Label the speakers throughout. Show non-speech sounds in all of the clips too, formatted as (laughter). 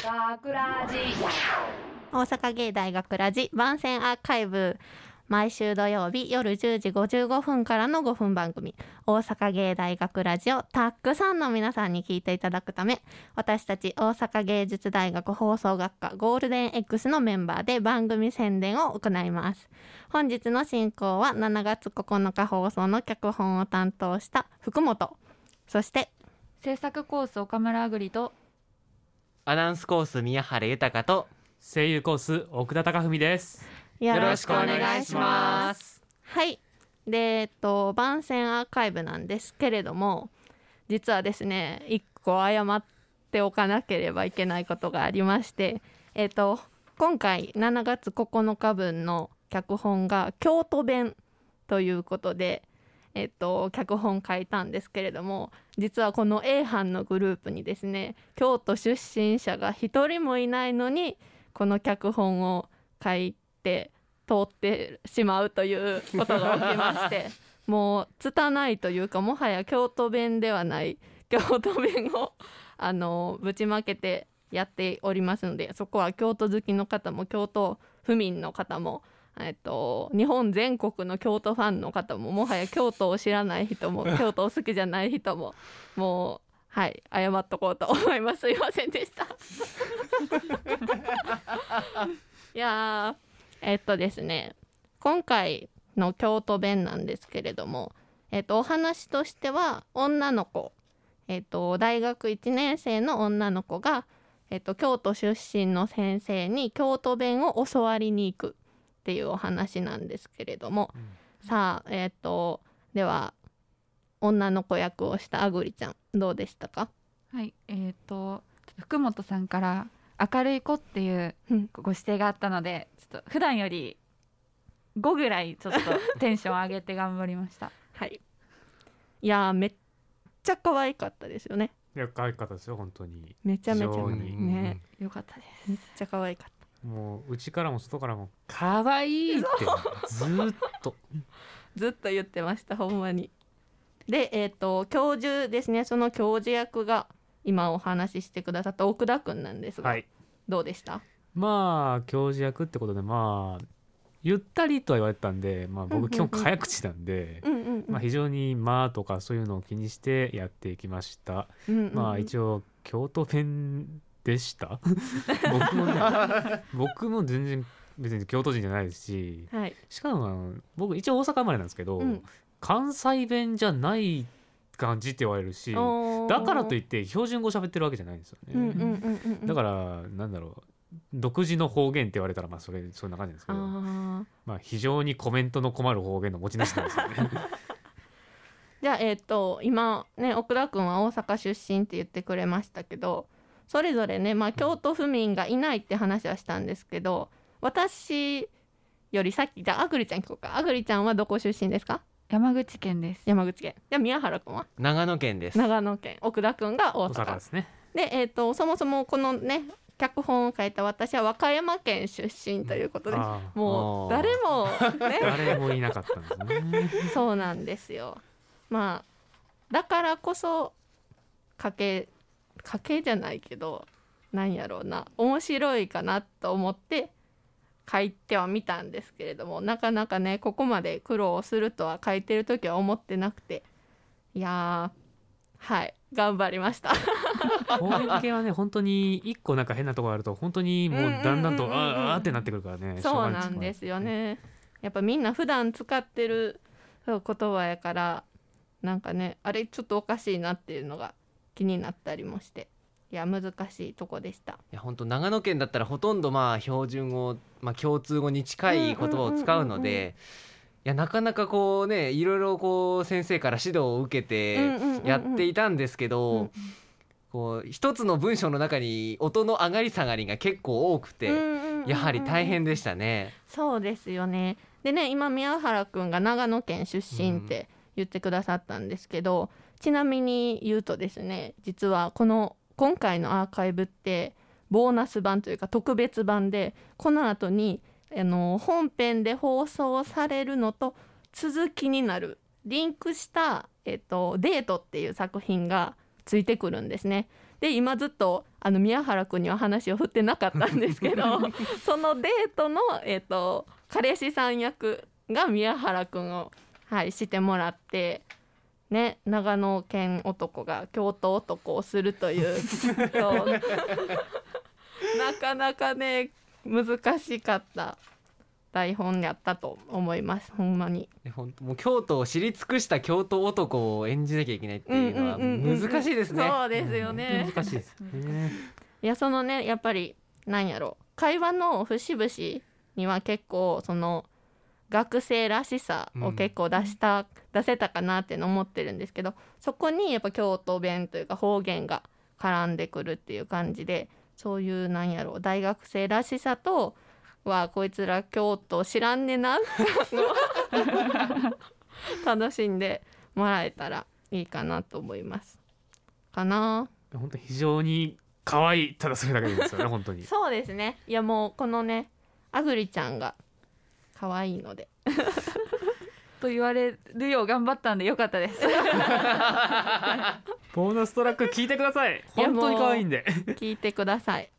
Speaker 1: 学ラジ
Speaker 2: 大阪芸大学ラジ番宣アーカイブ。毎週土曜日夜10時55分からの5分番組。大阪芸大学ラジをたくさんの皆さんに聞いていただくため私たち大阪芸術大学放送学科ゴールデン X のメンバーで番組宣伝を行います。本日の進行は7月9日放送の脚本を担当した福本。そして
Speaker 3: 制作コース岡村あぐりと
Speaker 4: アナウンスコース宮原豊と
Speaker 5: 声優コース奥田貴文です。
Speaker 2: よ
Speaker 4: よろしくお願いします。
Speaker 2: はい。で、えっと、番宣アーカイブなんですけれども、実はですね、一個謝っておかなければいけないことがありまして、えっと、今回7月9日分の脚本が京都弁ということで、えっと、脚本書いたんですけれども実はこの A 班のグループにですね京都出身者が一人もいないのにこの脚本を書いて通ってしまうということが起きまして (laughs) もう拙いというかもはや京都弁ではない京都弁をあのぶちまけてやっておりますのでそこは京都好きの方も京都府民の方も、えっと、日本全国の京都ファンの方ももはや京都を知らない人も (laughs) 京都を好きじゃない人ももうはい謝っとこうと思いますすいませんでした。(laughs) いやーえっとですね今回の京都弁なんですけれども、えっと、お話としては女の子、えっと、大学1年生の女の子が、えっと、京都出身の先生に京都弁を教わりに行くっていうお話なんですけれども、さあえっとでは女の子役をしたあぐりちゃんどうでしたか？
Speaker 3: はいえっ、と福本さんから明るい子っていう
Speaker 2: うん。
Speaker 3: ご指定があったのでちょっと普段より5ぐらいちょっとテンション上げて頑張りました。(laughs)
Speaker 2: はい。いやーめっちゃ可愛かったですよね。
Speaker 5: いや可愛かったですよ本当に。
Speaker 2: めちゃめちゃね。
Speaker 3: よかったです。
Speaker 2: めっちゃ可愛かった
Speaker 5: もう内からも外からも可愛いってずーっと。(laughs)
Speaker 2: ずっと言ってましたほんまに。でえっ、と教授ですね。その教授役が今お話ししてくださった奥田くんなんですが、
Speaker 5: はい。
Speaker 2: どうでした？
Speaker 5: まあ教授役ってことでまあゆったりとは言われてたんで、まあ、僕基本早口なんで、まあ、非常に「まあ」とかそういうのを気にしてやっていきました、
Speaker 2: うんうんうん。
Speaker 5: まあ一応京都弁でした？(laughs) 僕もね (laughs) 僕も全然別に京都人じゃないですし
Speaker 2: はい。
Speaker 5: しかもあの僕一応大阪生まれなんですけど、
Speaker 2: うん。
Speaker 5: 関西弁じゃない感じって言われるしだからといって標準語喋ってるわけじゃないんですよね、だからなんだろう独自の方言って言われたらまあそれそんな感じですけど
Speaker 2: あ
Speaker 5: まあ非常にコメントの困る方言の持ち主なんですよね。
Speaker 2: ー (laughs) じゃあえっ、と今ね奥田くんは大阪出身って言ってくれましたけどそれぞれね、まあ、京都府民がいないって話はしたんですけど私よりさっきじゃああぐりちゃん聞こうか。あぐりちゃんはどこ出身ですか？
Speaker 3: 山口県です。
Speaker 2: 山口県。じゃあ宮原くんは？
Speaker 4: 長野県です。
Speaker 2: 長野県。奥田くんが大
Speaker 5: 大
Speaker 2: 阪
Speaker 5: 阪ですね。
Speaker 2: で、えー、とそもそもこのね脚本を書いた私は和歌山県出身ということで、
Speaker 5: ああ
Speaker 2: もう誰もね。(laughs)
Speaker 5: 誰もいなかったんですね。(laughs)
Speaker 2: そうなんですよ。まあだからこそ賭け賭けじゃないけどなんやろうな面白いかなと思って書いてはみたんですけれどもなかなかねここまで苦労するとは書いてる時は思ってなくていやーはい頑張りました。
Speaker 5: 方言系はね本当に一個なんか変なところあると本当にもうだんだんとあーあーってなってくるからね
Speaker 2: そうなんですよね。やっぱみんな普段使ってる言葉やからなんかねあれちょっとおかしいなっていうのが気になったりもして。いや難しいとこでした。
Speaker 4: いや本当長野県だったらほとんどまあ標準語、まあ、共通語に近い言葉を使うの
Speaker 2: うんうん。うんうん
Speaker 4: でいやなかなかこうねいろいろこう先生から指導を受けて
Speaker 2: うんうんうんうん。
Speaker 4: やっていたんですけど、
Speaker 2: うん
Speaker 4: こう一つの文章の中に音の上がり下がりが結構多くて、
Speaker 2: うんうんうんうん
Speaker 4: やはり大変でしたね。
Speaker 2: そうですよね。でね今宮原くんが長野県出身って言ってくださったんですけど、ちなみに言うとですね実はこの今回のアーカイブってボーナス版というか特別版でこの後にあの本編で放送されるのと続きになるリンクした、えっと「デート」っていう作品がついてくるんですね。で今ずっとあの宮原君には話を振ってなかったんですけど (laughs) そのデートの、えー、と彼氏さん役が宮原君を、はい、してもらって。ね、長野県男が京都男をするという (laughs) (laughs) なかなかね難しかった台本やったと思いますほんまに。
Speaker 4: ね本当もう京都を知り尽くした京都男を演じなきゃいけないっていうのは
Speaker 2: うんうんうんうん
Speaker 4: 難しいですね。
Speaker 2: そうですよね、
Speaker 5: 難しいですね。
Speaker 2: いやそのねやっぱりなんやろ。会話の節々には結構その学生らしさを結構出した、出せたかなって思ってるんですけどそこにやっぱ京都弁というか方言が絡んでくるっていう感じでそういうなんやろ大学生らしさとはこいつら京都知らんねな (laughs) 楽しんでもらえたらいいかなと思います。かな？
Speaker 5: 本当非常に可愛いただそれだけですよね本当に。
Speaker 2: そうですね。いやもうこのねあぐりちゃんが可愛いので。(laughs)
Speaker 3: と言われるよう頑張ったんでよかったです。(laughs)
Speaker 5: ボーナストラック聞いてください。本当に可愛いんで。
Speaker 2: 聞いてください。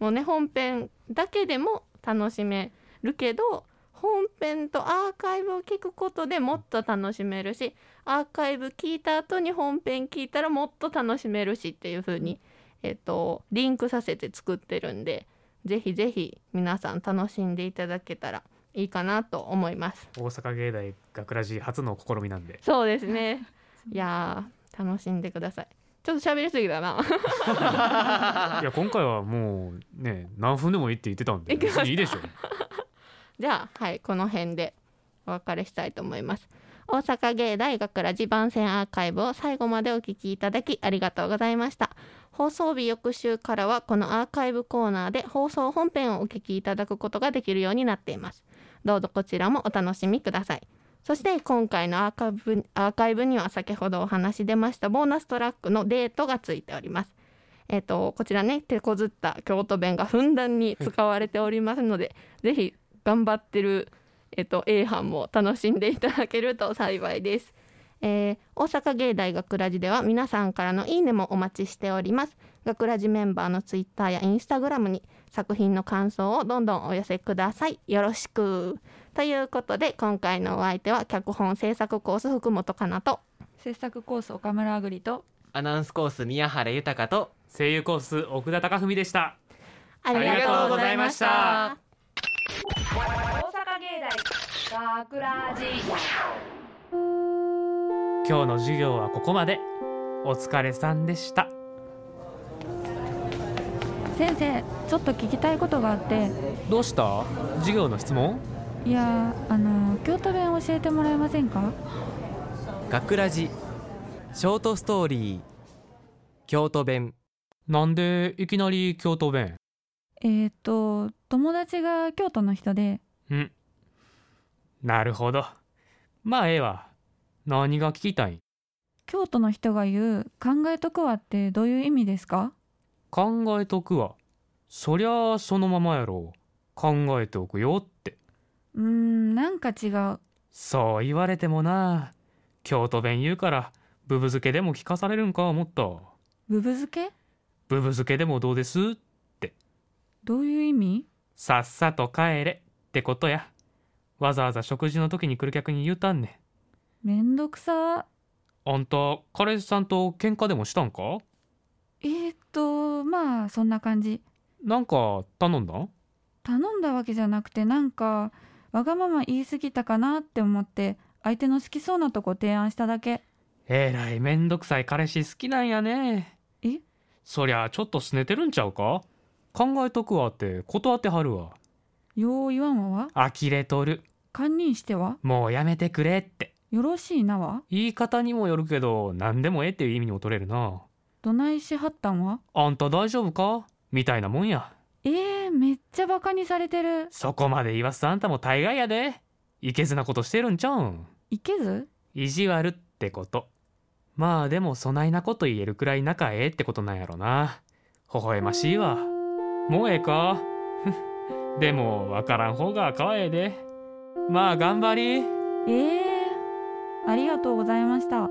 Speaker 2: もうね本編だけでも楽しめるけど本編とアーカイブを聞くことでもっと楽しめるしアーカイブ聞いた後に本編聞いたらもっと楽しめるしっていう風にえっとリンクさせて作ってるんでぜひぜひ皆さん楽しんでいただけたらいいかなと思います。
Speaker 5: 大阪芸大学ラジ初の試みなんで。
Speaker 2: そうですね。いやー楽しんでください。ちょっと喋りすぎだな。(laughs)
Speaker 5: いや今回はもうね何分でもいいって言ってたんで
Speaker 2: い
Speaker 5: いでしょ (laughs)
Speaker 2: じゃあはいこの辺でお別れしたいと思います。大阪芸大学ラジ番宣アーカイブを最後までお聞きいただきありがとうございました。放送日翌週からはこのアーカイブコーナーで放送本編をお聞きいただくことができるようになっていますどうぞこちらもお楽しみくださいそして今回のアーカイブアーカイブには先ほどお話出ましたボーナストラックのデートがついておりますえっ、とこちらね手こずった京都弁がふんだんに使われておりますのでぜひ頑張ってる、えっと、A 班も楽しんでいただけると幸いです。えー大阪芸大学ラジでは皆さんからのいいねもお待ちしております。学ラジメンバーのツイッターやインスタグラムに作品の感想をどんどんお寄せください。よろしく。ということで今回のお相手は脚本制作コース福本かなと。
Speaker 3: 制作コース岡村あぐりと
Speaker 4: アナウンスコース宮原豊と
Speaker 5: 声優コース奥田貴文でした。
Speaker 2: あ
Speaker 5: りがとうございました。
Speaker 3: 大阪芸大学ラジ
Speaker 5: 今日の授業はここまで。お疲れさんでした
Speaker 1: 先生ちょっと聞きたいことがあって。
Speaker 5: どうした？授業の質問？
Speaker 1: いやあの京都弁教えてもらえませんか？
Speaker 4: 学ラジ。ショートストーリー。京都弁。
Speaker 5: なんでいきなり京都弁？
Speaker 1: えー、っと友達が京都の人で。
Speaker 5: ん。なるほど。まあええわ。何が聞きたい？ん
Speaker 1: 京都の人が言う「考えとくわ」ってどういう意味ですか？
Speaker 5: 考えとくわ。そりゃあそのままやろ考えておくよって。
Speaker 1: うーんなんか違う。
Speaker 5: そう言われてもな。京都弁言うからブブ漬けでも聞かされるんか思った。
Speaker 1: ブブ漬け？
Speaker 5: ブブ漬けでもどうです
Speaker 1: どういう意味？
Speaker 5: さっさと帰れ。ってことや。わざわざ食事の時に来る客に言うたんね。
Speaker 1: めんどくさ。
Speaker 5: んあんた彼氏さんと喧嘩でもしたんか？
Speaker 1: えー、っとまあそんな感じ。
Speaker 5: なんか頼んだ？ん
Speaker 1: 頼んだわけじゃなくてなんかわがまま言い過ぎたかなって思って相手の好きそうなとこ提案しただけ。
Speaker 5: えらいめんどくさい彼氏好きなんやね。
Speaker 1: え？
Speaker 5: そりゃちょっとすねてるんちゃうか？考えとくわって断ってはるわ。
Speaker 1: よう言わんわ。は
Speaker 5: 呆れとる。
Speaker 1: 堪忍しては？
Speaker 5: もうやめてくれって。
Speaker 1: よろしいなわ。
Speaker 5: 言い方にもよるけど何でもええっていう意味にも取れるな
Speaker 1: どないしはったんは？
Speaker 5: あんた大丈夫か？みたいなもんや。
Speaker 1: えー、めっちゃバカにされてる。
Speaker 5: そこまで言わすあんたも大概やで。いけずなことしてるんちゃうん。
Speaker 1: いけず？
Speaker 5: 意地悪ってこと。まあでもそないなこと言えるくらい仲ええってことなんやろな。微笑ましいわ。もうええか？(laughs) でもわからん方がかわええで。まあ頑張り。
Speaker 1: えー、ありがとうございました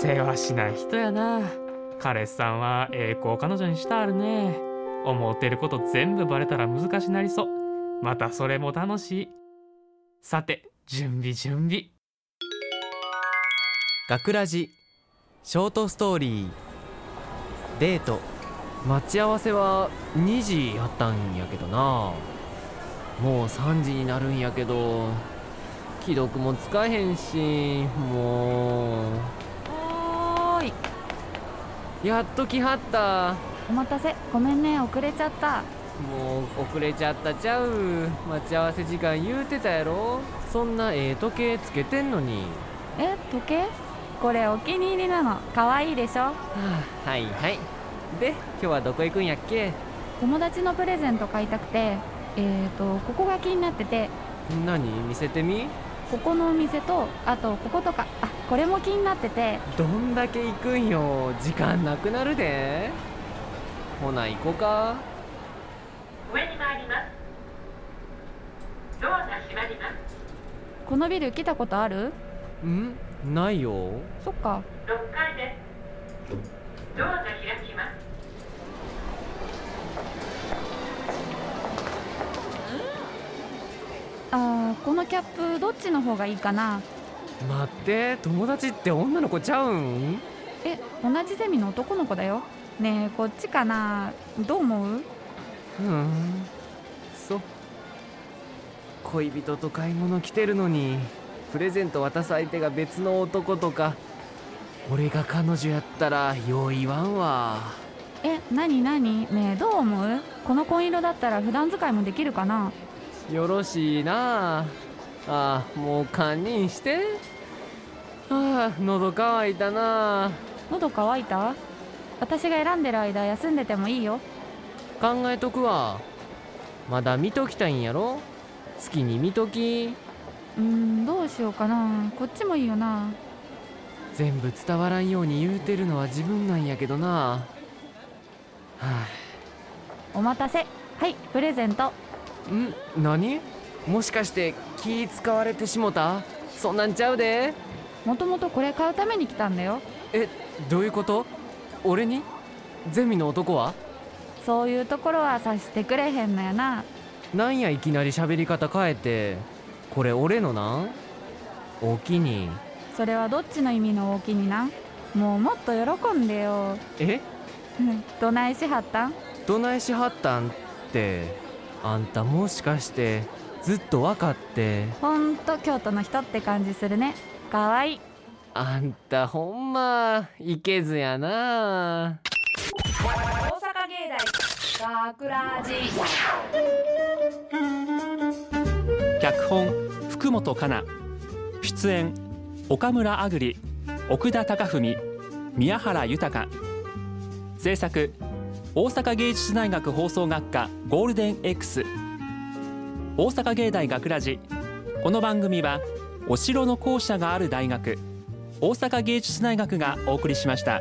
Speaker 5: 世話しない。人やな彼氏さんは栄光彼女にしたあるね。思ってること全部バレたら難しなりそう。またそれも楽しい。さて準備準備。
Speaker 4: 学ラジ。ショートストーリー。デート。待ち合わせは2時やったんやけどな。もう3時になるんやけど既読も使えへんしも
Speaker 1: う。
Speaker 4: やっと来はった。
Speaker 1: お待たせ。ごめんね。遅れちゃった。
Speaker 4: もう遅れちゃったちゃう。待ち合わせ時間言うてたやろ。そんなええ時計つけてんのに。
Speaker 1: え時計？これお気に入りなの。可愛いでしょ？
Speaker 4: はあはいはい。で今日はどこ行くんやっけ？
Speaker 1: 友達のプレゼント買いたくて。えーとここが気になってて。
Speaker 4: 何？見せてみ？
Speaker 1: ここのお店とあとこことか。あこれも気になってて。
Speaker 4: どんだけ行くんよ。時間なくなるで。ほな行こか。
Speaker 6: 上に参ります。ドアが閉まります。
Speaker 1: このビル来たことある？
Speaker 4: ん？ないよ。
Speaker 1: そっか。
Speaker 6: 6階です。ドアが開きます。
Speaker 1: あーこのキャップどっちの方がいいかな？
Speaker 4: 待って友達って女の子ちゃうん？
Speaker 1: え同じゼミの男の子だよ。ねえこっちかな？どう思う？
Speaker 4: うんそう。恋人と買い物来てるのにプレゼント渡す相手が別の男とか俺が彼女やったらよう言わんわ。
Speaker 1: え何何ねえどう思う？この紺色だったら普段使いもできるかな？
Speaker 4: よろしいな。あああもう堪忍して。ああ喉乾いたな。
Speaker 1: 喉乾いた？私が選んでる間休んでてもいいよ。
Speaker 4: 考えとくわ。まだ見ときたいんやろ？好きに見とき。
Speaker 1: うーんどうしようかな。こっちもいいよな。
Speaker 4: 全部伝わらんように言うてるのは自分なんやけどな。はあ。
Speaker 1: お待たせ。はいプレゼント。
Speaker 4: ん？何？もしかして気使われてしもた？そんなんちゃうで。
Speaker 1: もともとこれ買うために来たんだよ。
Speaker 4: えどういうこと？俺に？ゼミの男は？
Speaker 1: そういうところは察してくれへんのやな。
Speaker 4: なんやいきなり喋り方変えてこれ俺のな？んおきに。
Speaker 1: それはどっちの意味の大きになん？もうもっと喜んでよ。
Speaker 4: え？(laughs)
Speaker 1: どないしはったん？
Speaker 4: どないしはったんってあんたもしかしてずっと分かって。
Speaker 1: ほんと京都の人って感じするね。かわいい。
Speaker 4: あんたほんまいけずやな。
Speaker 3: 大阪芸大学ラジ
Speaker 7: 脚本福本香奈出演岡村あぐり奥田貴文宮原豊。制作大阪芸術大学放送学科ゴールデン X 大阪芸大学ラジこの番組はお城の校舎がある大学大阪芸術大学がお送りしました。